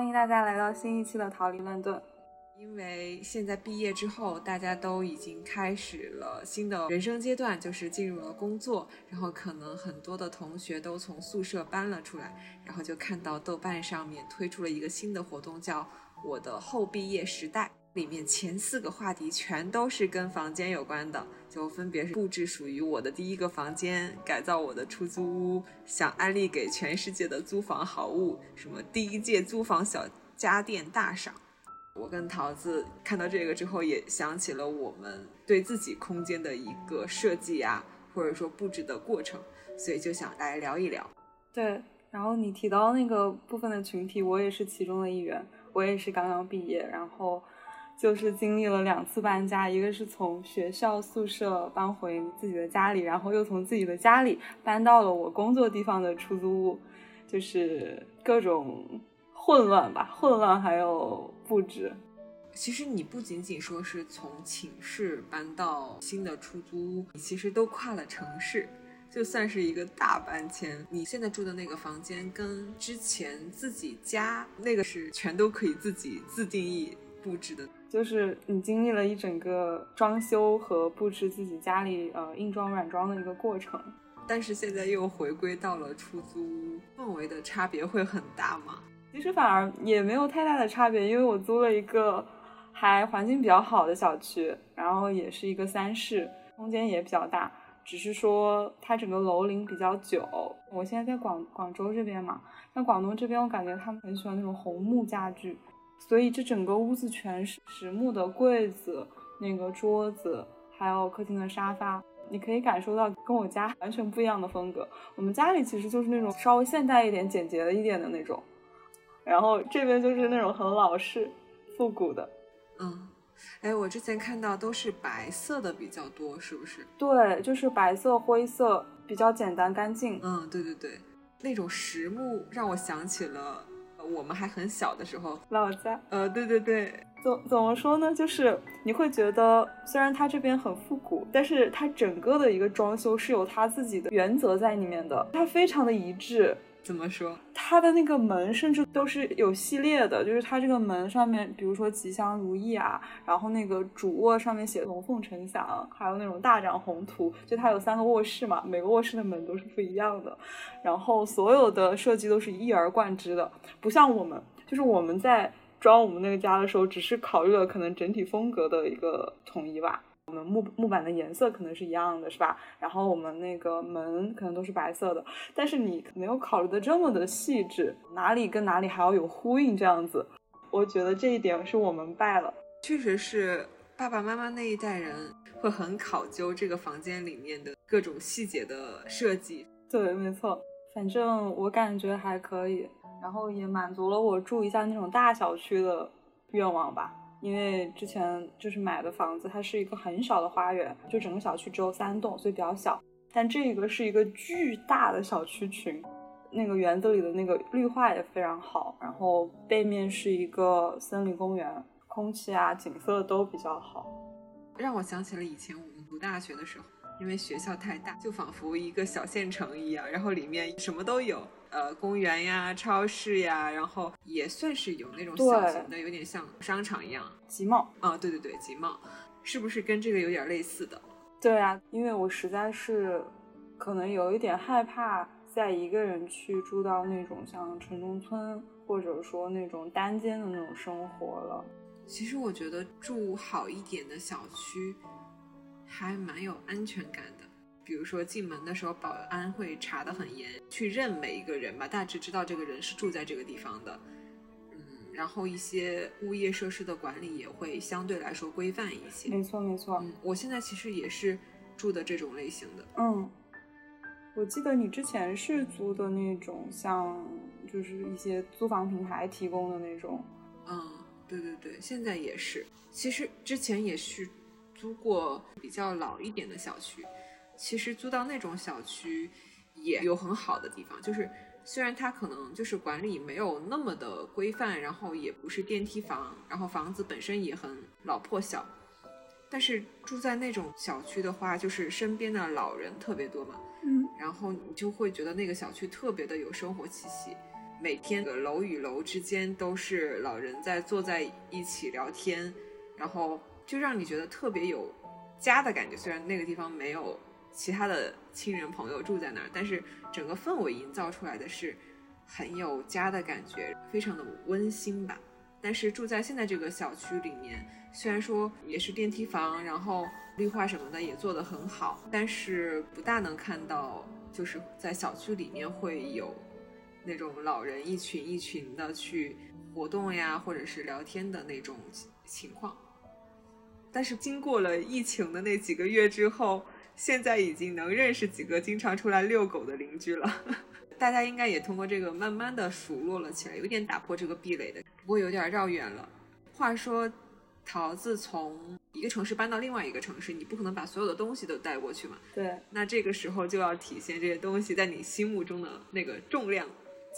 欢迎大家来到新一期的逃离乱炖。因为现在毕业之后，大家都已经开始了新的人生阶段，就是进入了工作，然后可能很多的同学都从宿舍搬了出来，然后就看到豆瓣上面推出了一个新的活动，叫“我的后毕业时代”，里面前四个话题全都是跟房间有关的，就分别是布置属于我的第一个房间，改造我的出租屋，想安利给全世界的租房好物，什么第一届租房小家电大赏。我跟桃子看到这个之后，也想起了我们对自己空间的一个设计啊，或者说布置的过程，所以就想来聊一聊。对，然后你提到那个部分的群体，我也是其中的一员。我也是刚刚毕业，然后就是经历了两次搬家，一个是从学校宿舍搬回自己的家里，然后又从自己的家里搬到了我工作地方的出租屋，就是各种。混乱吧，混乱还有布置。其实你不仅仅说是从寝室搬到新的出租屋，你其实都跨了城市，就算是一个大搬迁。你现在住的那个房间跟之前自己家那个是全都可以自己自定义布置的，就是你经历了一整个装修和布置自己家里呃硬装软装的一个过程。但是现在又回归到了出租屋，氛围的差别会很大吗？其实反而也没有太大的差别，因为我租了一个还环境比较好的小区，然后也是一个三室，空间也比较大。只是说它整个楼龄比较久。我现在在广广州这边嘛，那广东这边我感觉他们很喜欢那种红木家具，所以这整个屋子全是实木的柜子、那个桌子，还有客厅的沙发，你可以感受到跟我家完全不一样的风格。我们家里其实就是那种稍微现代一点、简洁的一点的那种。然后这边就是那种很老式、复古的，嗯，哎，我之前看到都是白色的比较多，是不是？对，就是白色、灰色，比较简单干净。嗯，对对对，那种实木让我想起了我们还很小的时候老家。呃，对对对，怎怎么说呢？就是你会觉得，虽然它这边很复古，但是它整个的一个装修是有它自己的原则在里面的，它非常的一致。怎么说？它的那个门甚至都是有系列的，就是它这个门上面，比如说吉祥如意啊，然后那个主卧上面写龙凤呈祥，还有那种大展宏图，就它有三个卧室嘛，每个卧室的门都是不一样的，然后所有的设计都是一而贯之的，不像我们，就是我们在装我们那个家的时候，只是考虑了可能整体风格的一个统一吧。我们木木板的颜色可能是一样的，是吧？然后我们那个门可能都是白色的，但是你没有考虑的这么的细致，哪里跟哪里还要有呼应，这样子，我觉得这一点是我们败了。确实是爸爸妈妈那一代人会很考究这个房间里面的各种细节的设计。对，没错，反正我感觉还可以，然后也满足了我住一下那种大小区的愿望吧。因为之前就是买的房子，它是一个很小的花园，就整个小区只有三栋，所以比较小。但这个是一个巨大的小区群，那个园子里的那个绿化也非常好，然后背面是一个森林公园，空气啊景色都比较好，让我想起了以前我们读大学的时候，因为学校太大，就仿佛一个小县城一样，然后里面什么都有。呃，公园呀，超市呀，然后也算是有那种小型的，有点像商场一样。集贸啊，对对对，集贸，是不是跟这个有点类似的？对啊，因为我实在是可能有一点害怕再一个人去住到那种像城中村，或者说那种单间的那种生活了。其实我觉得住好一点的小区还蛮有安全感的。比如说进门的时候，保安会查得很严，去认每一个人吧，大致知道这个人是住在这个地方的。嗯，然后一些物业设施的管理也会相对来说规范一些。没错没错，嗯，我现在其实也是住的这种类型的。嗯，我记得你之前是租的那种，像就是一些租房平台提供的那种。嗯，对对对，现在也是。其实之前也是租过比较老一点的小区。其实租到那种小区也有很好的地方，就是虽然它可能就是管理没有那么的规范，然后也不是电梯房，然后房子本身也很老破小，但是住在那种小区的话，就是身边的老人特别多嘛，嗯，然后你就会觉得那个小区特别的有生活气息，每天楼与楼之间都是老人在坐在一起聊天，然后就让你觉得特别有家的感觉。虽然那个地方没有其他的亲人朋友住在那儿，但是整个氛围营造出来的是很有家的感觉，非常的温馨吧。但是住在现在这个小区里面，虽然说也是电梯房，然后绿化什么的也做得很好，但是不大能看到就是在小区里面会有。那种老人一群一群的去活动呀，或者是聊天的那种情况。但是经过了疫情的那几个月之后，现在已经能认识几个经常出来遛狗的邻居了。大家应该也通过这个慢慢的熟络了起来，有点打破这个壁垒的，不过有点绕远了。话说，桃子从一个城市搬到另外一个城市，你不可能把所有的东西都带过去嘛？对。那这个时候就要体现这些东西在你心目中的那个重量。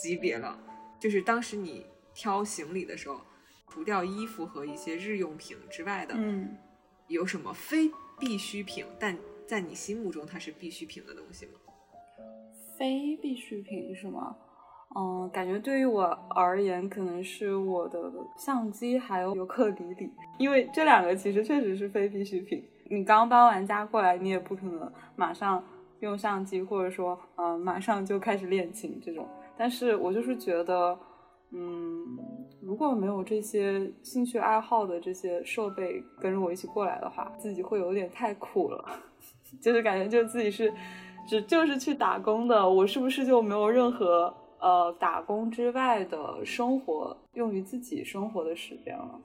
级别了，就是当时你挑行李的时候，除掉衣服和一些日用品之外的，嗯，有什么非必需品？但在你心目中它是必需品的东西吗？非必需品是吗？嗯，感觉对于我而言，可能是我的相机还有尤克里里，因为这两个其实确实是非必需品。你刚搬完家过来，你也不可能马上用相机，或者说，嗯，马上就开始练琴这种。但是我就是觉得，嗯，如果没有这些兴趣爱好的这些设备跟着我一起过来的话，自己会有点太苦了，就是感觉就自己是只就是去打工的，我是不是就没有任何呃打工之外的生活用于自己生活的时间了？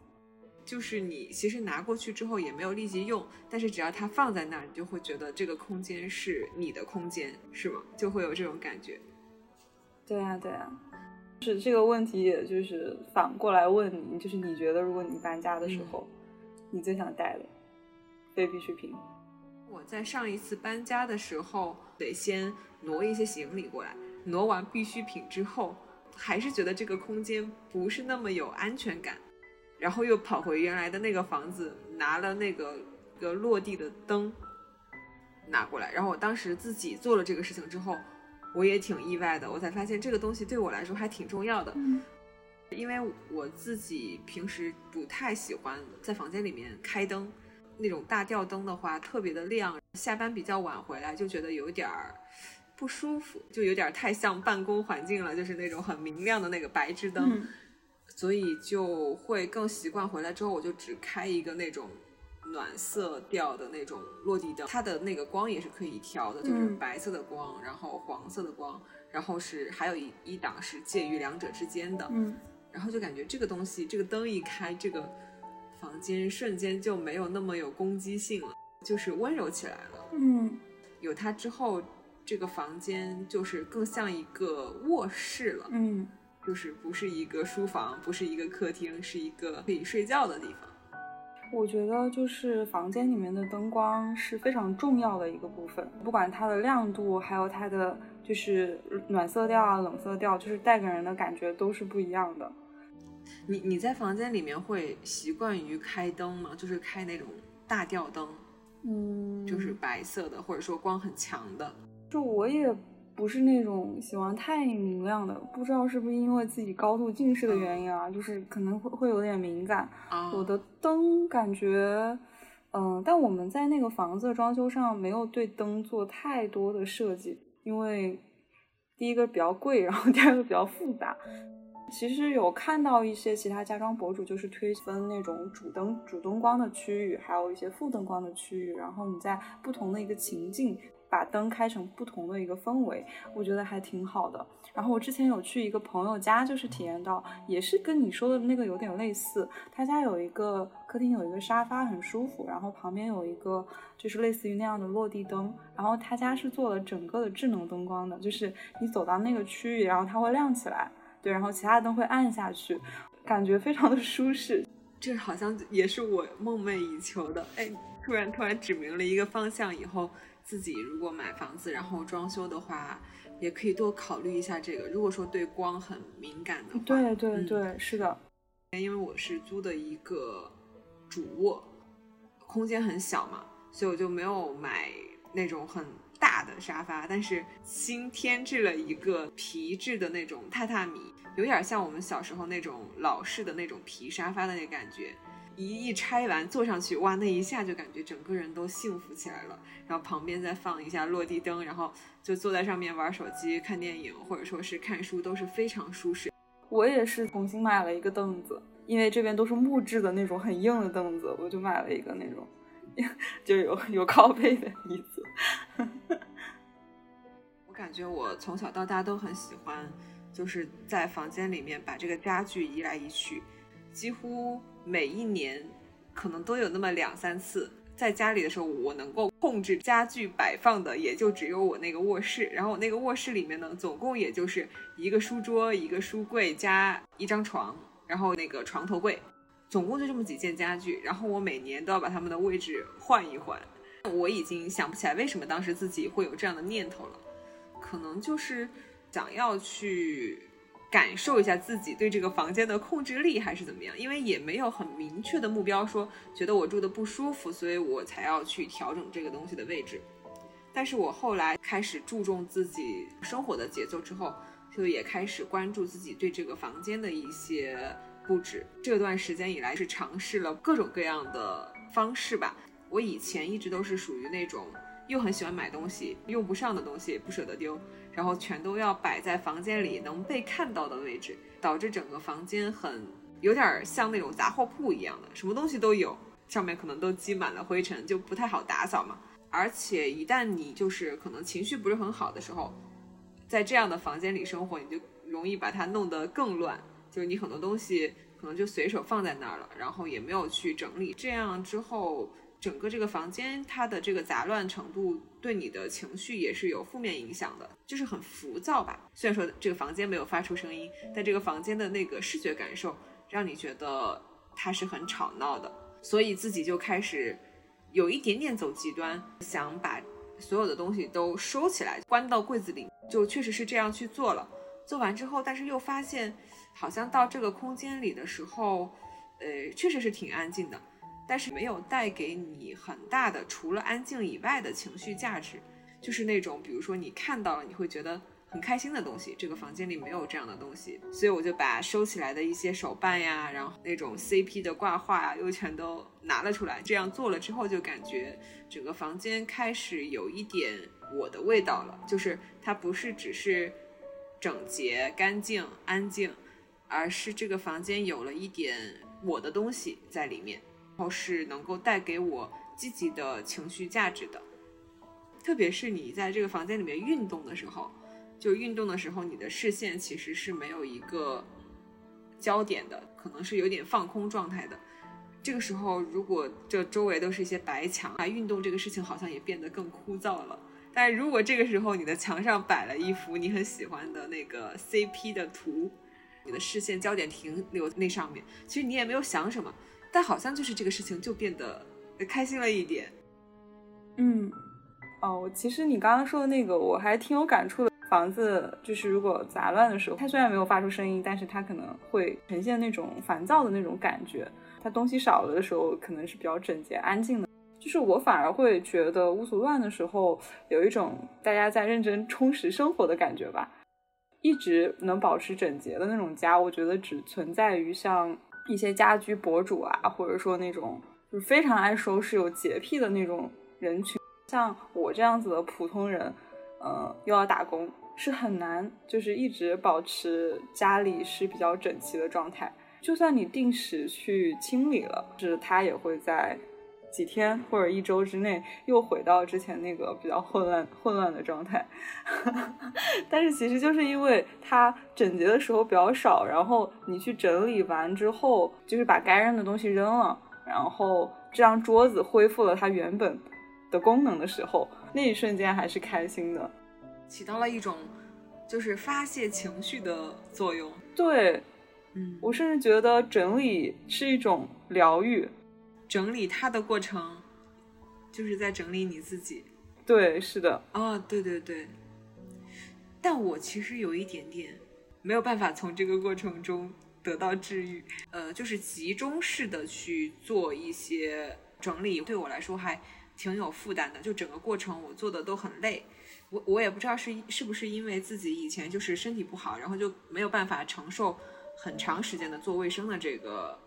就是你其实拿过去之后也没有立即用，但是只要它放在那儿，你就会觉得这个空间是你的空间，是吗？就会有这种感觉。对呀，对呀，是这个问题，也就是反过来问你，就是你觉得如果你搬家的时候，你最想带的非必需品？我在上一次搬家的时候，得先挪一些行李过来，挪完必需品之后，还是觉得这个空间不是那么有安全感，然后又跑回原来的那个房子，拿了那个个落地的灯拿过来，然后我当时自己做了这个事情之后。我也挺意外的，我才发现这个东西对我来说还挺重要的，因为我自己平时不太喜欢在房间里面开灯，那种大吊灯的话特别的亮，下班比较晚回来就觉得有点儿不舒服，就有点太像办公环境了，就是那种很明亮的那个白炽灯，所以就会更习惯回来之后我就只开一个那种。暖色调的那种落地灯，它的那个光也是可以调的，就是白色的光，然后黄色的光，然后是还有一一档是介于两者之间的，嗯，然后就感觉这个东西，这个灯一开，这个房间瞬间就没有那么有攻击性了，就是温柔起来了，嗯，有它之后，这个房间就是更像一个卧室了，嗯，就是不是一个书房，不是一个客厅，是一个可以睡觉的地方。我觉得就是房间里面的灯光是非常重要的一个部分，不管它的亮度，还有它的就是暖色调啊、冷色调，就是带给人的感觉都是不一样的。你你在房间里面会习惯于开灯吗？就是开那种大吊灯，嗯，就是白色的，或者说光很强的。就我也。不是那种喜欢太明亮的，不知道是不是因为自己高度近视的原因啊，就是可能会会有点敏感。我的灯感觉，嗯，但我们在那个房子的装修上没有对灯做太多的设计，因为第一个比较贵，然后第二个比较复杂。其实有看到一些其他家装博主就是推分那种主灯主灯光的区域，还有一些副灯光的区域，然后你在不同的一个情境。把灯开成不同的一个氛围，我觉得还挺好的。然后我之前有去一个朋友家，就是体验到，也是跟你说的那个有点类似。他家有一个客厅，有一个沙发，很舒服。然后旁边有一个就是类似于那样的落地灯。然后他家是做了整个的智能灯光的，就是你走到那个区域，然后它会亮起来，对，然后其他灯会暗下去，感觉非常的舒适。这好像也是我梦寐以求的。哎，突然突然指明了一个方向以后。自己如果买房子然后装修的话，也可以多考虑一下这个。如果说对光很敏感的话，对对对，是的。因为我是租的一个主卧，空间很小嘛，所以我就没有买那种很大的沙发，但是新添置了一个皮质的那种榻榻米，有点像我们小时候那种老式的那种皮沙发的那感觉。一一拆完坐上去，哇，那一下就感觉整个人都幸福起来了。然后旁边再放一下落地灯，然后就坐在上面玩手机、看电影，或者说是看书，都是非常舒适。我也是重新买了一个凳子，因为这边都是木质的那种很硬的凳子，我就买了一个那种，就有有靠背的椅子。我感觉我从小到大都很喜欢，就是在房间里面把这个家具移来移去，几乎。每一年可能都有那么两三次，在家里的时候，我能够控制家具摆放的也就只有我那个卧室。然后我那个卧室里面呢，总共也就是一个书桌、一个书柜加一张床，然后那个床头柜，总共就这么几件家具。然后我每年都要把它们的位置换一换。我已经想不起来为什么当时自己会有这样的念头了，可能就是想要去。感受一下自己对这个房间的控制力还是怎么样，因为也没有很明确的目标，说觉得我住的不舒服，所以我才要去调整这个东西的位置。但是我后来开始注重自己生活的节奏之后，就也开始关注自己对这个房间的一些布置。这段时间以来是尝试了各种各样的方式吧。我以前一直都是属于那种又很喜欢买东西，用不上的东西不舍得丢。然后全都要摆在房间里能被看到的位置，导致整个房间很有点像那种杂货铺一样的，什么东西都有，上面可能都积满了灰尘，就不太好打扫嘛。而且一旦你就是可能情绪不是很好的时候，在这样的房间里生活，你就容易把它弄得更乱，就是你很多东西可能就随手放在那儿了，然后也没有去整理，这样之后。整个这个房间，它的这个杂乱程度对你的情绪也是有负面影响的，就是很浮躁吧。虽然说这个房间没有发出声音，但这个房间的那个视觉感受让你觉得它是很吵闹的，所以自己就开始有一点点走极端，想把所有的东西都收起来，关到柜子里，就确实是这样去做了。做完之后，但是又发现好像到这个空间里的时候，呃，确实是挺安静的。但是没有带给你很大的，除了安静以外的情绪价值，就是那种，比如说你看到了你会觉得很开心的东西。这个房间里没有这样的东西，所以我就把收起来的一些手办呀，然后那种 CP 的挂画呀，又全都拿了出来。这样做了之后，就感觉整个房间开始有一点我的味道了，就是它不是只是整洁、干净、安静，而是这个房间有了一点我的东西在里面。然后是能够带给我积极的情绪价值的，特别是你在这个房间里面运动的时候，就运动的时候，你的视线其实是没有一个焦点的，可能是有点放空状态的。这个时候，如果这周围都是一些白墙啊，运动这个事情好像也变得更枯燥了。但如果这个时候你的墙上摆了一幅你很喜欢的那个 CP 的图，你的视线焦点停留那上面，其实你也没有想什么。但好像就是这个事情就变得开心了一点，嗯，哦，其实你刚刚说的那个我还挺有感触的。房子就是如果杂乱的时候，它虽然没有发出声音，但是它可能会呈现那种烦躁的那种感觉。它东西少了的时候，可能是比较整洁安静的。就是我反而会觉得屋子乱的时候，有一种大家在认真充实生活的感觉吧。一直能保持整洁的那种家，我觉得只存在于像。一些家居博主啊，或者说那种就是非常爱收拾、有洁癖的那种人群，像我这样子的普通人，呃，又要打工，是很难，就是一直保持家里是比较整齐的状态。就算你定时去清理了，是它也会在。几天或者一周之内又回到之前那个比较混乱混乱的状态，但是其实就是因为它整洁的时候比较少，然后你去整理完之后，就是把该扔的东西扔了，然后这张桌子恢复了它原本的功能的时候，那一瞬间还是开心的，起到了一种就是发泄情绪的作用。对，嗯，我甚至觉得整理是一种疗愈。整理它的过程，就是在整理你自己。对，是的。哦，对对对。但我其实有一点点没有办法从这个过程中得到治愈。呃，就是集中式的去做一些整理，对我来说还挺有负担的。就整个过程我做的都很累。我我也不知道是是不是因为自己以前就是身体不好，然后就没有办法承受很长时间的做卫生的这个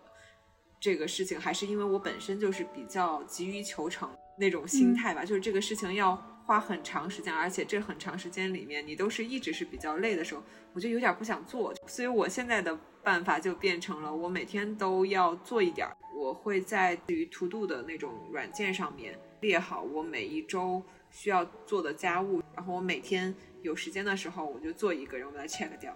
这个事情，还是因为我本身就是比较急于求成那种心态吧，就是这个事情要花很长时间，而且这很长时间里面你都是一直是比较累的时候，我就有点不想做，所以我现在的办法就变成了我每天都要做一点儿，我会在于 To Do 的那种软件上面列好我每一周。需要做的家务，然后我每天有时间的时候我就做一个，然后把它 check 掉。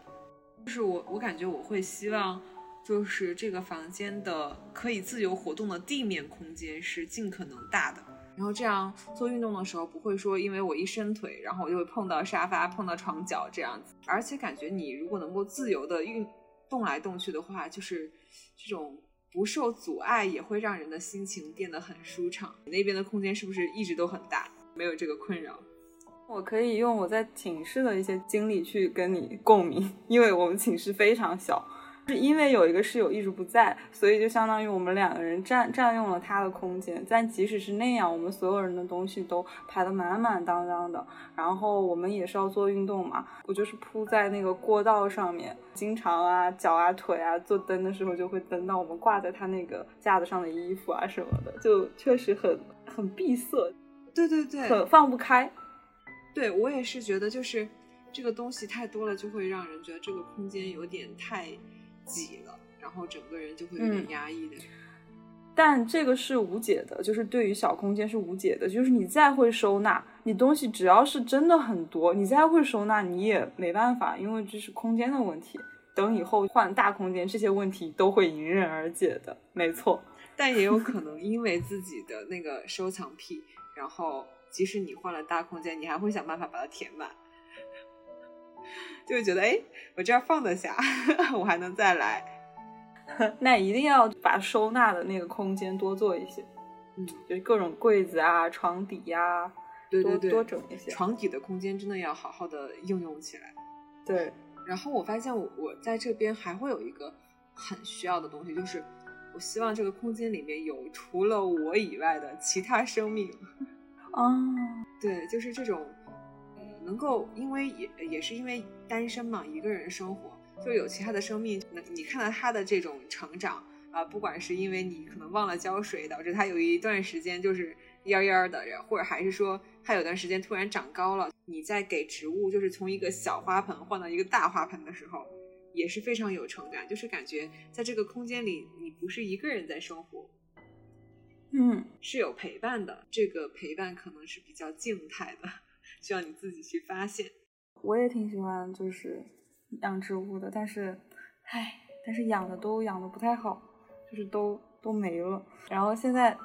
就是我，我感觉我会希望，就是这个房间的可以自由活动的地面空间是尽可能大的，然后这样做运动的时候不会说因为我一伸腿，然后我就会碰到沙发、碰到床角这样子。而且感觉你如果能够自由的运动来动去的话，就是这种不受阻碍，也会让人的心情变得很舒畅。你那边的空间是不是一直都很大？没有这个困扰，我可以用我在寝室的一些经历去跟你共鸣，因为我们寝室非常小，是因为有一个室友一直不在，所以就相当于我们两个人占占用了他的空间。但即使是那样，我们所有人的东西都排得满满当当的。然后我们也是要做运动嘛，我就是铺在那个过道上面，经常啊脚啊腿啊做蹬的时候就会蹬到我们挂在他那个架子上的衣服啊什么的，就确实很很闭塞。对对对，很放不开。对我也是觉得，就是这个东西太多了，就会让人觉得这个空间有点太挤了，然后整个人就会有点压抑的。但这个是无解的，就是对于小空间是无解的。就是你再会收纳，你东西只要是真的很多，你再会收纳，你也没办法，因为这是空间的问题。等以后换大空间，这些问题都会迎刃而解的。没错，但也有可能因为自己的那个收藏癖。然后，即使你换了大空间，你还会想办法把它填满，就会觉得，哎，我这儿放得下，我还能再来。那一定要把收纳的那个空间多做一些，嗯，就是各种柜子啊、床底呀，对对对，多整一些。床底的空间真的要好好的应用起来。对。然后我发现，我我在这边还会有一个很需要的东西，就是。我希望这个空间里面有除了我以外的其他生命。哦，对，就是这种，呃，能够因为也也是因为单身嘛，一个人生活，就有其他的生命，能你看到他的这种成长啊，不管是因为你可能忘了浇水，导致他有一段时间就是蔫蔫的，或者还是说他有段时间突然长高了，你在给植物就是从一个小花盆换到一个大花盆的时候。也是非常有成感，就是感觉在这个空间里，你不是一个人在生活，嗯，是有陪伴的。这个陪伴可能是比较静态的，需要你自己去发现。我也挺喜欢就是养植物的，但是，唉，但是养的都养的不太好，就是都都没了。然后现在。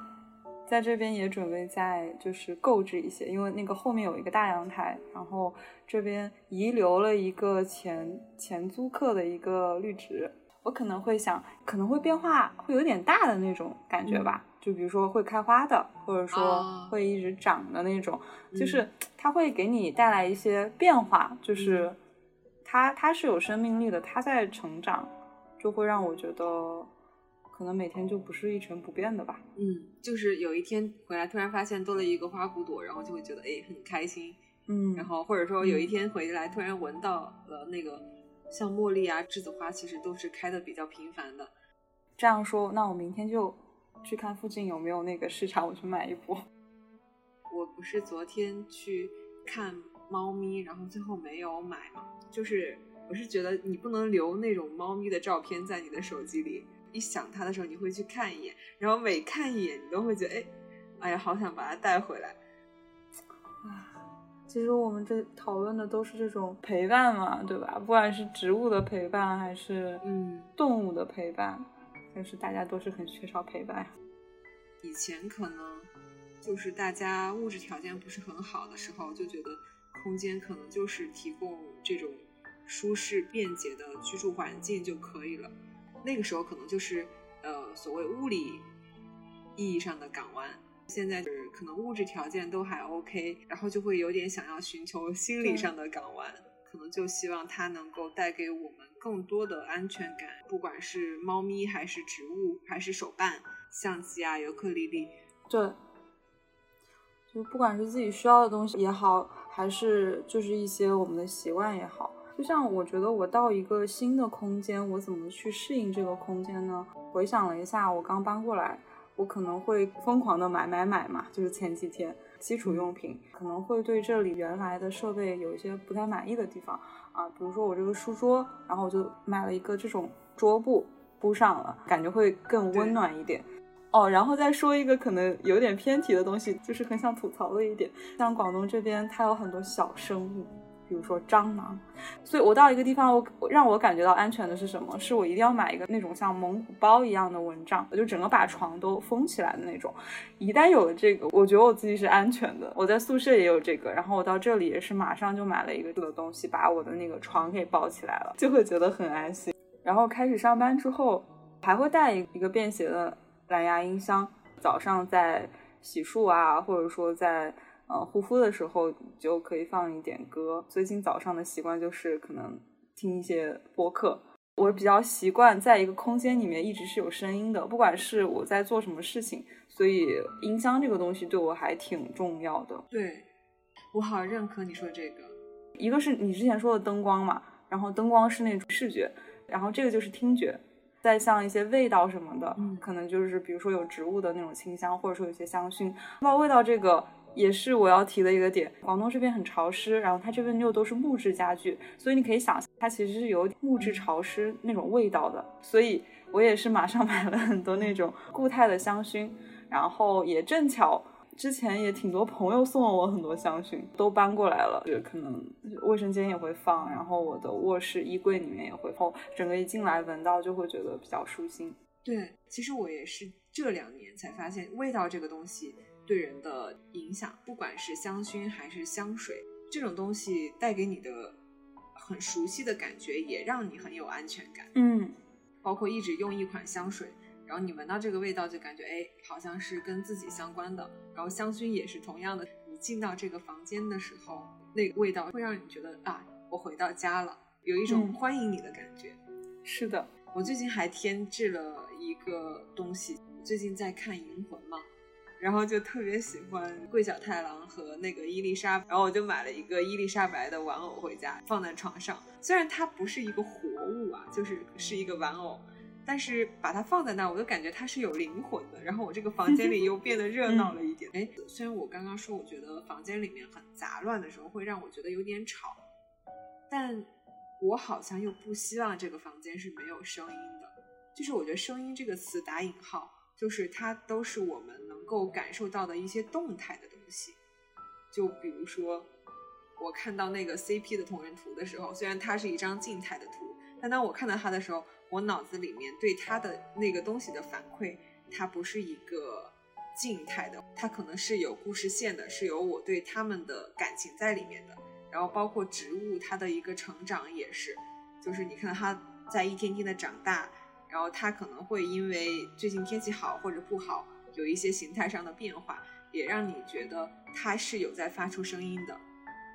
在这边也准备再就是购置一些，因为那个后面有一个大阳台，然后这边遗留了一个前前租客的一个绿植，我可能会想，可能会变化会有点大的那种感觉吧，就比如说会开花的，或者说会一直长的那种，就是它会给你带来一些变化，就是它它是有生命力的，它在成长，就会让我觉得。可能每天就不是一成不变的吧。嗯，就是有一天回来，突然发现多了一个花骨朵，然后就会觉得哎很开心。嗯，然后或者说有一天回来，突然闻到了那个像茉莉啊、栀子花，其实都是开的比较频繁的。这样说，那我明天就去看附近有没有那个市场，我去买一波。我不是昨天去看猫咪，然后最后没有买嘛？就是我是觉得你不能留那种猫咪的照片在你的手机里。一想它的时候，你会去看一眼，然后每看一眼，你都会觉得，哎，哎呀，好想把它带回来。啊，其实我们这讨论的都是这种陪伴嘛，对吧？不管是植物的陪伴，还是嗯动物的陪伴，就是大家都是很缺少陪伴。以前可能就是大家物质条件不是很好的时候，就觉得空间可能就是提供这种舒适便捷的居住环境就可以了。那个时候可能就是，呃，所谓物理意义上的港湾。现在是可能物质条件都还 OK，然后就会有点想要寻求心理上的港湾，可能就希望它能够带给我们更多的安全感。不管是猫咪，还是植物，还是手办、相机啊、尤克里里，对，就不管是自己需要的东西也好，还是就是一些我们的习惯也好。就像我觉得我到一个新的空间，我怎么去适应这个空间呢？回想了一下，我刚搬过来，我可能会疯狂的买买买嘛，就是前几天基础用品，可能会对这里原来的设备有一些不太满意的地方啊，比如说我这个书桌，然后我就买了一个这种桌布铺上了，感觉会更温暖一点。哦，然后再说一个可能有点偏题的东西，就是很想吐槽的一点，像广东这边它有很多小生物。比如说蟑螂，所以我到一个地方，我让我感觉到安全的是什么？是我一定要买一个那种像蒙古包一样的蚊帐，我就整个把床都封起来的那种。一旦有了这个，我觉得我自己是安全的。我在宿舍也有这个，然后我到这里也是马上就买了一个这个东西，把我的那个床给包起来了，就会觉得很安心。然后开始上班之后，还会带一个便携的蓝牙音箱，早上在洗漱啊，或者说在。呃，护肤的时候就可以放一点歌。最近早上的习惯就是可能听一些播客。我比较习惯在一个空间里面一直是有声音的，不管是我在做什么事情，所以音箱这个东西对我还挺重要的。对，我好认可你说这个。一个是你之前说的灯光嘛，然后灯光是那种视觉，然后这个就是听觉。再像一些味道什么的，可能就是比如说有植物的那种清香，或者说有些香薰。那味道这个。也是我要提的一个点，广东这边很潮湿，然后它这边又都是木质家具，所以你可以想象它其实是有木质潮湿那种味道的。所以我也是马上 买了很多那种固态的香薰，然后也正巧之前也挺多朋友送了我很多香薰，都搬过来了，就可能卫生间也会放，然后我的卧室衣柜里面也会放，整个一进来闻到就会觉得比较舒心。对，其实我也是这两年才发现味道这个东西。对人的影响，不管是香薰还是香水，这种东西带给你的很熟悉的感觉，也让你很有安全感。嗯，包括一直用一款香水，然后你闻到这个味道就感觉，哎，好像是跟自己相关的。然后香薰也是同样的，你进到这个房间的时候，那个味道会让你觉得啊，我回到家了，有一种欢迎你的感觉。是的，我最近还添置了一个东西，最近在看《银魂》嘛。然后就特别喜欢桂小太郎和那个伊丽莎，然后我就买了一个伊丽莎白的玩偶回家，放在床上。虽然它不是一个活物啊，就是是一个玩偶，但是把它放在那，我就感觉它是有灵魂的。然后我这个房间里又变得热闹了一点。哎，虽然我刚刚说我觉得房间里面很杂乱的时候会让我觉得有点吵，但我好像又不希望这个房间是没有声音的。就是我觉得“声音”这个词打引号。就是它都是我们能够感受到的一些动态的东西，就比如说我看到那个 CP 的同人图的时候，虽然它是一张静态的图，但当我看到它的时候，我脑子里面对它的那个东西的反馈，它不是一个静态的，它可能是有故事线的，是有我对他们的感情在里面的。然后包括植物，它的一个成长也是，就是你看到它在一天天的长大。然后它可能会因为最近天气好或者不好，有一些形态上的变化，也让你觉得它是有在发出声音的。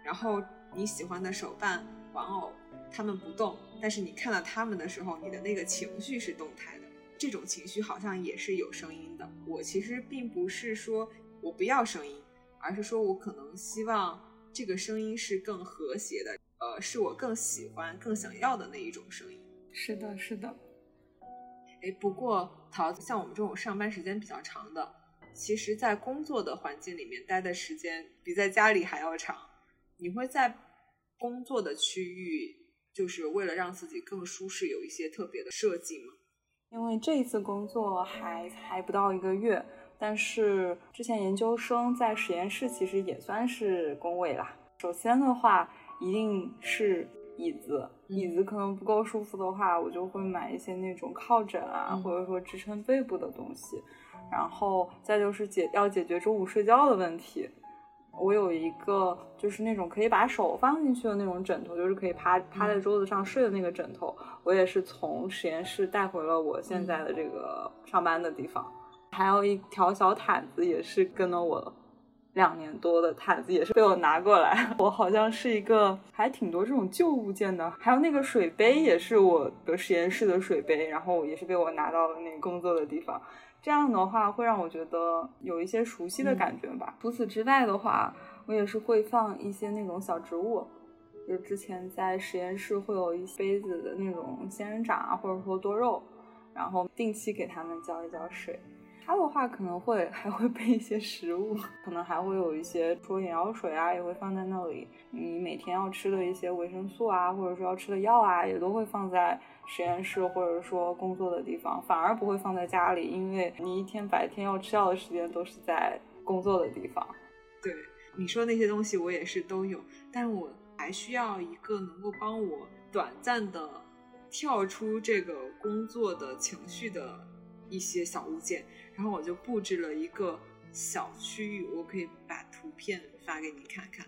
然后你喜欢的手办玩偶，它们不动，但是你看到它们的时候，你的那个情绪是动态的。这种情绪好像也是有声音的。我其实并不是说我不要声音，而是说我可能希望这个声音是更和谐的，呃，是我更喜欢、更想要的那一种声音。是的，是的。哎，不过桃子像我们这种上班时间比较长的，其实，在工作的环境里面待的时间比在家里还要长。你会在工作的区域，就是为了让自己更舒适，有一些特别的设计吗？因为这一次工作还还不到一个月，但是之前研究生在实验室其实也算是工位啦。首先的话，一定是。椅子，椅子可能不够舒服的话，我就会买一些那种靠枕啊，或者说支撑背部的东西。然后再就是解要解决中午睡觉的问题，我有一个就是那种可以把手放进去的那种枕头，就是可以趴趴在桌子上睡的那个枕头，我也是从实验室带回了我现在的这个上班的地方。还有一条小毯子，也是跟了我。两年多的毯子也是被我拿过来，我好像是一个还挺多这种旧物件的，还有那个水杯也是我的实验室的水杯，然后也是被我拿到了那个工作的地方，这样的话会让我觉得有一些熟悉的感觉吧。除此之外的话，我也是会放一些那种小植物，就之前在实验室会有一些杯子的那种仙人掌啊，或者说多肉，然后定期给它们浇一浇水。它的话可能会 还会备一些食物，可能还会有一些说眼药水啊，也会放在那里。你每天要吃的一些维生素啊，或者说要吃的药啊，也都会放在实验室或者说工作的地方，反而不会放在家里，因为你一天白天要吃药的时间都是在工作的地方。对你说那些东西我也是都有，但我还需要一个能够帮我短暂的跳出这个工作的情绪的一些小物件。然后我就布置了一个小区域，我可以把图片发给你看看，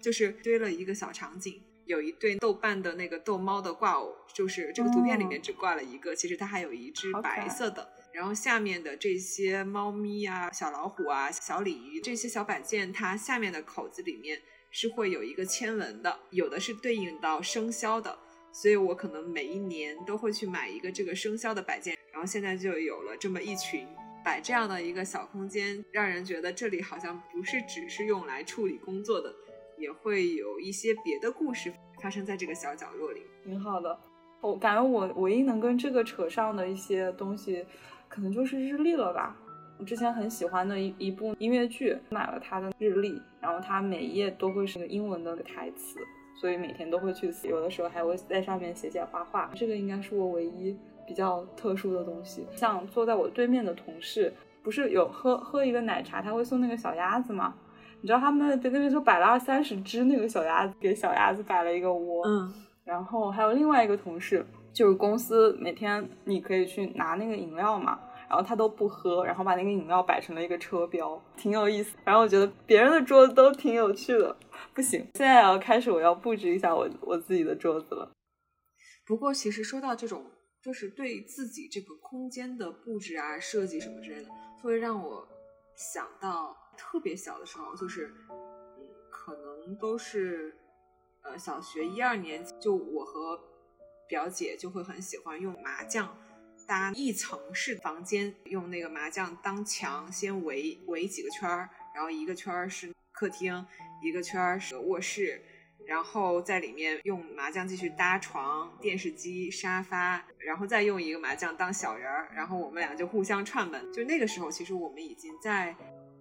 就是堆了一个小场景，有一对豆瓣的那个逗猫的挂偶，就是这个图片里面只挂了一个，其实它还有一只白色的。然后下面的这些猫咪啊、小老虎啊、小鲤鱼这些小摆件，它下面的口子里面是会有一个签文的，有的是对应到生肖的，所以我可能每一年都会去买一个这个生肖的摆件。然后现在就有了这么一群。摆这样的一个小空间，让人觉得这里好像不是只是用来处理工作的，也会有一些别的故事发生在这个小角落里。挺好的，我感觉我唯一能跟这个扯上的一些东西，可能就是日历了吧。我之前很喜欢的一一部音乐剧，买了它的日历，然后它每一页都会是个英文的台词，所以每天都会去写，有的时候还会在上面写写画画。这个应该是我唯一。比较特殊的东西，像坐在我对面的同事，不是有喝喝一个奶茶，他会送那个小鸭子吗？你知道他们在那边就摆了二三十只那个小鸭子，给小鸭子摆了一个窝。嗯，然后还有另外一个同事，就是公司每天你可以去拿那个饮料嘛，然后他都不喝，然后把那个饮料摆成了一个车标，挺有意思。然后我觉得别人的桌子都挺有趣的，不行，现在要开始我要布置一下我我自己的桌子了。不过其实说到这种。就是对自己这个空间的布置啊、设计什么之类的，会让我想到特别小的时候，就是嗯，可能都是呃小学一二年级，就我和表姐就会很喜欢用麻将搭一层式房间，用那个麻将当墙，先围围几个圈儿，然后一个圈儿是客厅，一个圈儿是卧室。然后在里面用麻将继续搭床、电视机、沙发，然后再用一个麻将当小人儿，然后我们俩就互相串门。就那个时候，其实我们已经在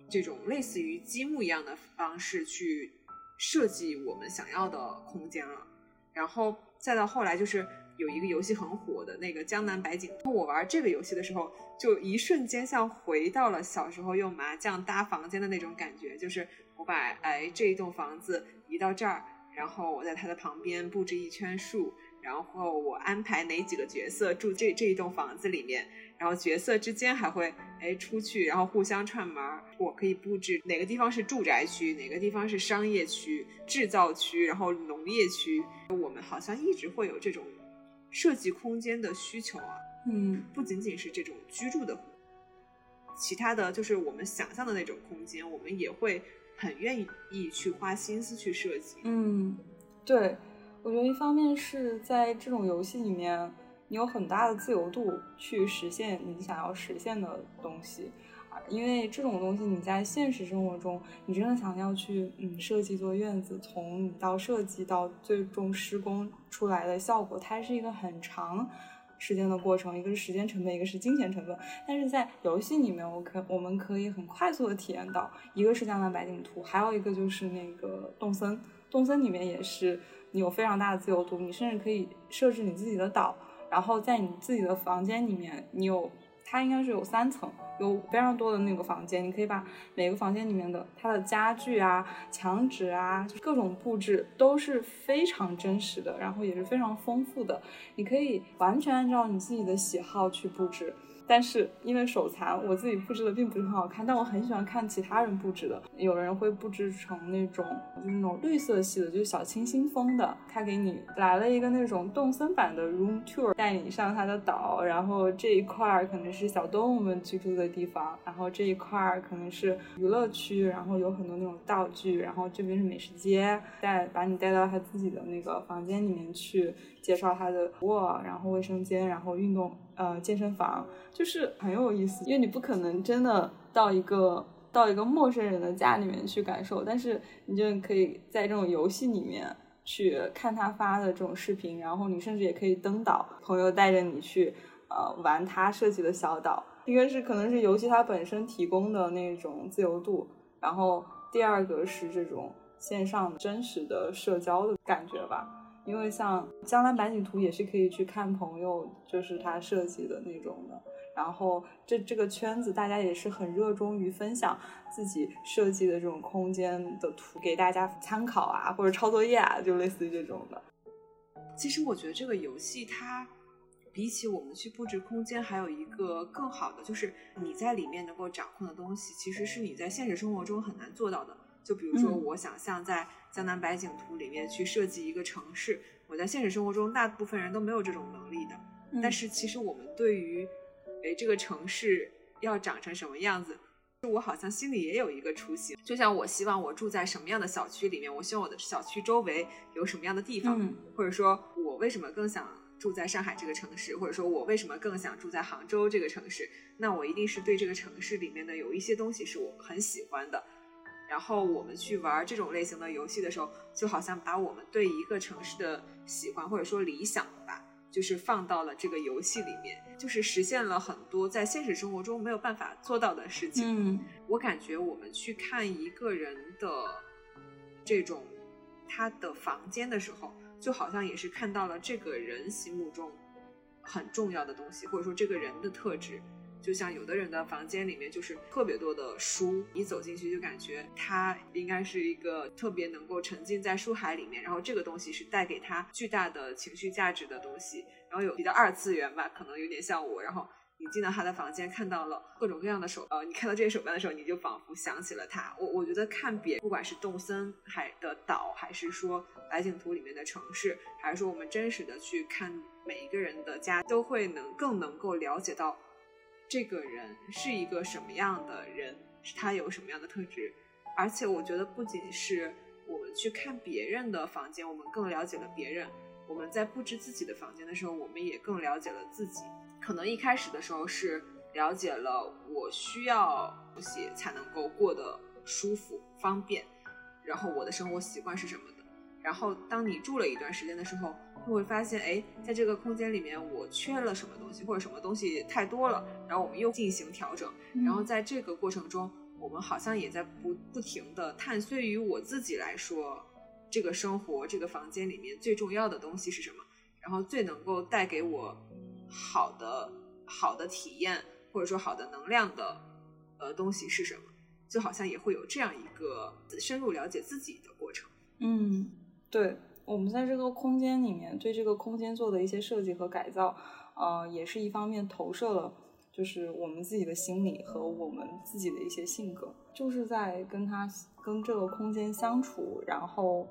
这种类似于积木一样的方式去设计我们想要的空间了。然后再到后来，就是有一个游戏很火的那个《江南百景图》，我玩这个游戏的时候，就一瞬间像回到了小时候用麻将搭房间的那种感觉，就是我把哎这一栋房子移到这儿。然后我在它的旁边布置一圈树，然后我安排哪几个角色住这这一栋房子里面，然后角色之间还会哎出去，然后互相串门儿。我可以布置哪个地方是住宅区，哪个地方是商业区、制造区，然后农业区。我们好像一直会有这种设计空间的需求啊。嗯，不仅仅是这种居住的，其他的就是我们想象的那种空间，我们也会。很愿意去花心思去设计，嗯，对，我觉得一方面是在这种游戏里面，你有很大的自由度去实现你想要实现的东西，啊，因为这种东西你在现实生活中，你真的想要去嗯设计做院子，从你到设计到最终施工出来的效果，它是一个很长。时间的过程，一个是时间成本，一个是金钱成本。但是在游戏里面，我可我们可以很快速的体验到，一个是江南百景图，还有一个就是那个动森。动森里面也是你有非常大的自由度，你甚至可以设置你自己的岛，然后在你自己的房间里面，你有。它应该是有三层，有非常多的那个房间，你可以把每个房间里面的它的家具啊、墙纸啊，各种布置都是非常真实的，然后也是非常丰富的，你可以完全按照你自己的喜好去布置。但是因为手残，我自己布置的并不是很好看，但我很喜欢看其他人布置的。有人会布置成那种就是那种绿色系的，就是小清新风的。他给你来了一个那种动森版的 room tour，带你上他的岛，然后这一块儿可能是小动物们居住的地方，然后这一块儿可能是娱乐区，然后有很多那种道具，然后这边是美食街，带把你带到他自己的那个房间里面去。介绍他的卧，然后卫生间，然后运动，呃，健身房，就是很有意思。因为你不可能真的到一个到一个陌生人的家里面去感受，但是你就可以在这种游戏里面去看他发的这种视频，然后你甚至也可以登岛，朋友带着你去呃玩他设计的小岛。一个是可能是游戏它本身提供的那种自由度，然后第二个是这种线上真实的社交的感觉吧。因为像江南百景图也是可以去看朋友，就是他设计的那种的。然后这这个圈子大家也是很热衷于分享自己设计的这种空间的图给大家参考啊，或者抄作业啊，就类似于这种的。其实我觉得这个游戏它比起我们去布置空间，还有一个更好的，就是你在里面能够掌控的东西，其实是你在现实生活中很难做到的。就比如说，我想象在江南百景图里面去设计一个城市，我在现实生活中大部分人都没有这种能力的。但是其实我们对于，哎，这个城市要长成什么样子，我好像心里也有一个雏形。就像我希望我住在什么样的小区里面，我希望我的小区周围有什么样的地方，或者说我为什么更想住在上海这个城市，或者说我为什么更想住在杭州这个城市，那我一定是对这个城市里面的有一些东西是我很喜欢的。然后我们去玩这种类型的游戏的时候，就好像把我们对一个城市的喜欢或者说理想吧，就是放到了这个游戏里面，就是实现了很多在现实生活中没有办法做到的事情。嗯，我感觉我们去看一个人的这种他的房间的时候，就好像也是看到了这个人心目中很重要的东西，或者说这个人的特质。就像有的人的房间里面就是特别多的书，你走进去就感觉他应该是一个特别能够沉浸在书海里面，然后这个东西是带给他巨大的情绪价值的东西。然后有比较二次元吧，可能有点像我。然后你进到他的房间，看到了各种各样的手，呃，你看到这些手办的时候，你就仿佛想起了他。我我觉得看别，不管是动森海的岛，还是说白景图里面的城市，还是说我们真实的去看每一个人的家，都会能更能够了解到。这个人是一个什么样的人？他有什么样的特质？而且我觉得，不仅是我们去看别人的房间，我们更了解了别人；我们在布置自己的房间的时候，我们也更了解了自己。可能一开始的时候是了解了我需要东西才能够过得舒服方便，然后我的生活习惯是什么的。然后当你住了一段时间的时候，会发现，哎，在这个空间里面，我缺了什么东西，或者什么东西太多了，然后我们又进行调整。然后在这个过程中，我们好像也在不不停的探索。对于我自己来说，这个生活这个房间里面最重要的东西是什么？然后最能够带给我好的好的体验，或者说好的能量的呃东西是什么？就好像也会有这样一个深入了解自己的过程。嗯，对。我们在这个空间里面对这个空间做的一些设计和改造，呃，也是一方面投射了，就是我们自己的心理和我们自己的一些性格，就是在跟他跟这个空间相处，然后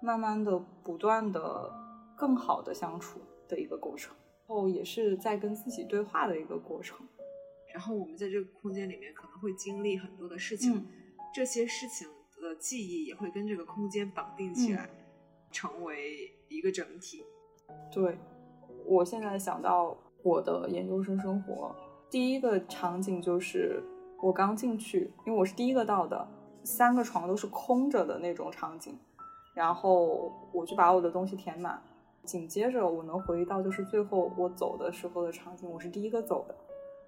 慢慢的、不断的、更好的相处的一个过程，然后也是在跟自己对话的一个过程。然后我们在这个空间里面可能会经历很多的事情，这些事情的记忆也会跟这个空间绑定起来。成为一个整体。对，我现在想到我的研究生生活，第一个场景就是我刚进去，因为我是第一个到的，三个床都是空着的那种场景，然后我就把我的东西填满。紧接着我能回忆到就是最后我走的时候的场景，我是第一个走的。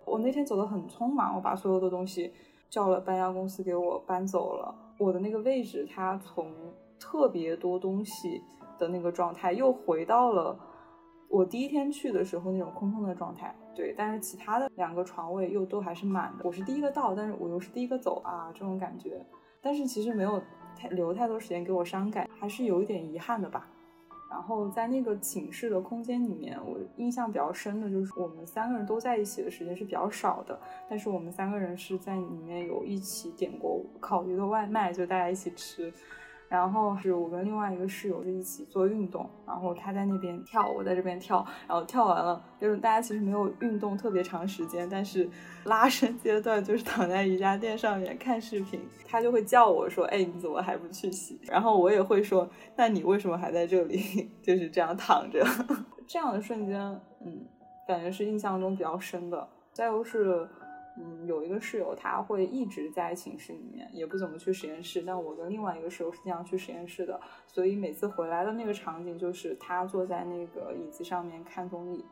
我那天走的很匆忙，我把所有的东西叫了搬家公司给我搬走了。我的那个位置，它从特别多东西的那个状态，又回到了我第一天去的时候那种空空的状态。对，但是其他的两个床位又都还是满的。我是第一个到，但是我又是第一个走啊，这种感觉。但是其实没有太留太多时间给我伤感，还是有一点遗憾的吧。然后在那个寝室的空间里面，我印象比较深的就是我们三个人都在一起的时间是比较少的，但是我们三个人是在里面有一起点过烤鱼的外卖，就大家一起吃。然后是我跟另外一个室友是一起做运动，然后他在那边跳，我在这边跳，然后跳完了，就是大家其实没有运动特别长时间，但是拉伸阶段就是躺在瑜伽垫上面看视频，他就会叫我说，哎，你怎么还不去洗？然后我也会说，那你为什么还在这里？就是这样躺着，这样的瞬间，嗯，感觉是印象中比较深的。再就是。嗯，有一个室友他会一直在寝室里面，也不怎么去实验室。但我跟另外一个室友是经常去实验室的，所以每次回来的那个场景就是他坐在那个椅子上面看综艺，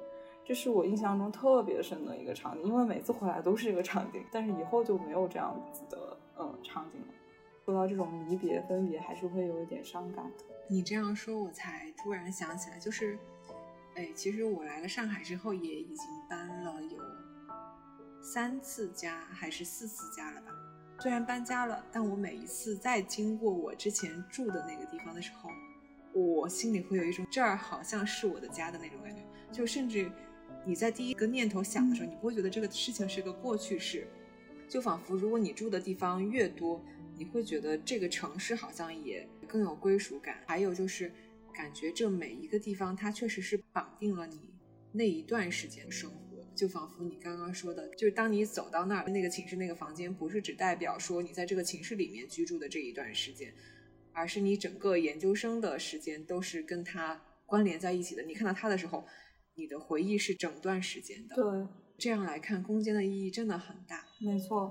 这是我印象中特别深的一个场景。因为每次回来都是这个场景，但是以后就没有这样子的嗯场景了。说到这种离别分别，还是会有一点伤感的。你这样说，我才突然想起来，就是，哎，其实我来了上海之后，也已经搬了有三次家，还是四次家了吧？虽然搬家了，但我每一次再经过我之前住的那个地方的时候，我心里会有一种这儿好像是我的家的那种感觉。就甚至你在第一个念头想的时候，你不会觉得这个事情是个过去式，就仿佛如果你住的地方越多。你会觉得这个城市好像也更有归属感，还有就是感觉这每一个地方它确实是绑定了你那一段时间的生活，就仿佛你刚刚说的，就是当你走到那儿那个寝室那个房间，不是只代表说你在这个寝室里面居住的这一段时间，而是你整个研究生的时间都是跟它关联在一起的。你看到它的时候，你的回忆是整段时间的。对。这样来看，空间的意义真的很大。没错，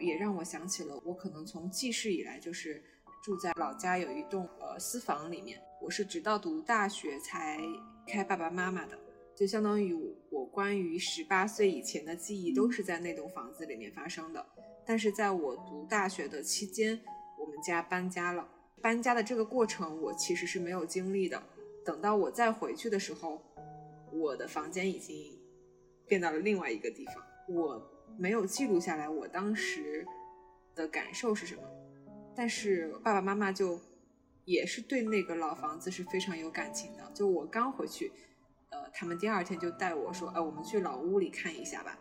也让我想起了我可能从记事以来就是住在老家有一栋呃私房里面。我是直到读大学才开爸爸妈妈的，就相当于我关于十八岁以前的记忆都是在那栋房子里面发生的。但是在我读大学的期间，我们家搬家了。搬家的这个过程我其实是没有经历的。等到我再回去的时候，我的房间已经。变到了另外一个地方，我没有记录下来我当时的感受是什么，但是爸爸妈妈就也是对那个老房子是非常有感情的。就我刚回去，呃，他们第二天就带我说，哎，我们去老屋里看一下吧。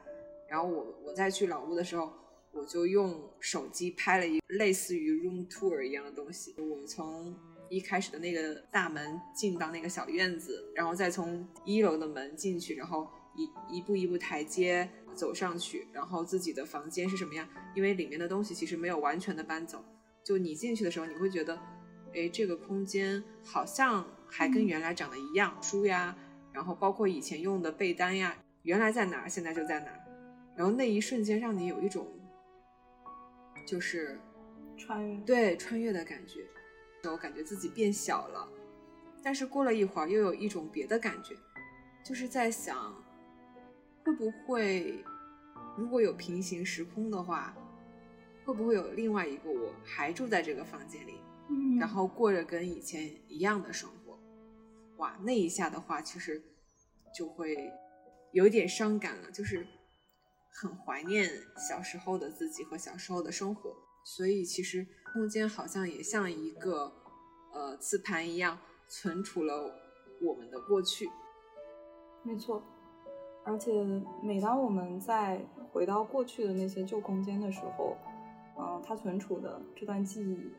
然后我我再去老屋的时候，我就用手机拍了一类似于 room tour 一样的东西。我从一开始的那个大门进到那个小院子，然后再从一楼的门进去，然后。一一步一步台阶走上去，然后自己的房间是什么样？因为里面的东西其实没有完全的搬走，就你进去的时候，你会觉得，哎，这个空间好像还跟原来长得一样，书呀，然后包括以前用的被单呀，原来在哪儿，现在就在哪儿，然后那一瞬间让你有一种，就是穿越，对穿越的感觉，我感觉自己变小了，但是过了一会儿又有一种别的感觉，就是在想。会不会，如果有平行时空的话，会不会有另外一个我还住在这个房间里，然后过着跟以前一样的生活？哇，那一下的话，其实就会有一点伤感了，就是很怀念小时候的自己和小时候的生活。所以，其实空间好像也像一个呃磁盘一样，存储了我们的过去。没错。而且每当我们在回到过去的那些旧空间的时候，嗯，它存储的这段记忆，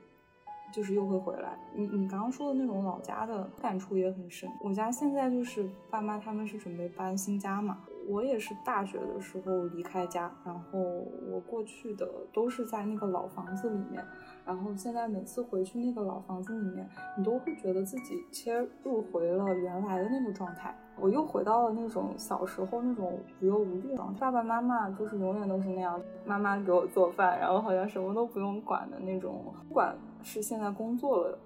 就是又会回来。你你刚刚说的那种老家的感触也很深。我家现在就是爸妈他们是准备搬新家嘛，我也是大学的时候离开家，然后我过去的都是在那个老房子里面。然后现在每次回去那个老房子里面，你都会觉得自己切入回了原来的那个状态。我又回到了那种小时候那种无忧无虑的状态。爸爸妈妈就是永远都是那样，妈妈给我做饭，然后好像什么都不用管的那种。不管是现在工作了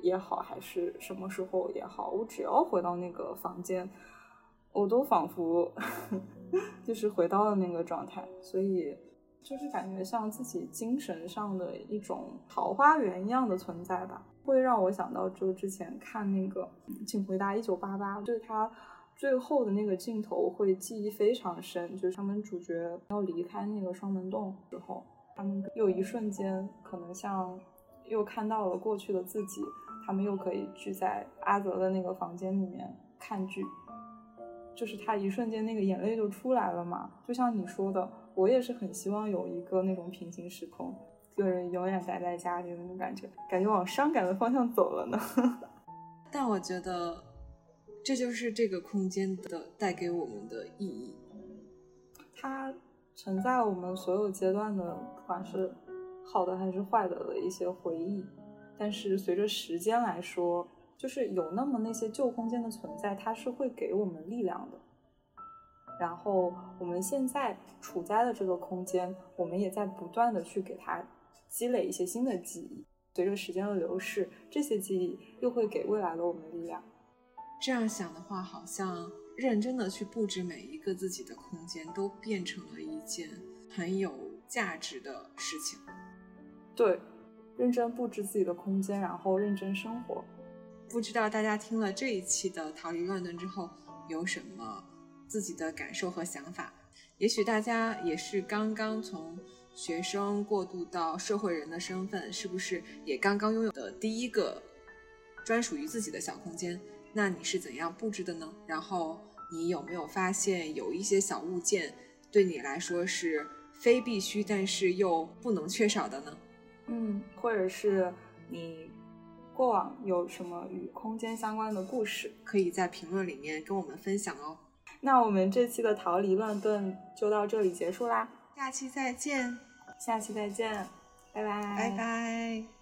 也好，还是什么时候也好，我只要回到那个房间，我都仿佛 就是回到了那个状态。所以。就是感觉像自己精神上的一种桃花源一样的存在吧，会让我想到就之前看那个《请回答一九八八》，就是他最后的那个镜头会记忆非常深，就是他们主角要离开那个双门洞之后，他们又一瞬间可能像又看到了过去的自己，他们又可以聚在阿泽的那个房间里面看剧，就是他一瞬间那个眼泪就出来了嘛，就像你说的。我也是很希望有一个那种平行时空，个人永远待在家里的那种感觉，感觉往伤感的方向走了呢。但我觉得，这就是这个空间的带给我们的意义。它承载我们所有阶段的，不管是好的还是坏的的一些回忆。但是随着时间来说，就是有那么那些旧空间的存在，它是会给我们力量的。然后我们现在处在的这个空间，我们也在不断的去给它积累一些新的记忆。随着时间的流逝，这些记忆又会给未来的我们力量。这样想的话，好像认真的去布置每一个自己的空间，都变成了一件很有价值的事情。对，认真布置自己的空间，然后认真生活。不知道大家听了这一期的逃离乱炖之后，有什么自己的感受和想法？也许大家也是刚刚从。学生过渡到社会人的身份，是不是也刚刚拥有的第一个专属于自己的小空间？那你是怎样布置的呢？然后你有没有发现有一些小物件对你来说是非必须，但是又不能缺少的呢？嗯，或者是你过往有什么与空间相关的故事，可以在评论里面跟我们分享哦。那我们这期的逃离乱炖就到这里结束啦。下期再见，下期再见，拜拜，拜拜。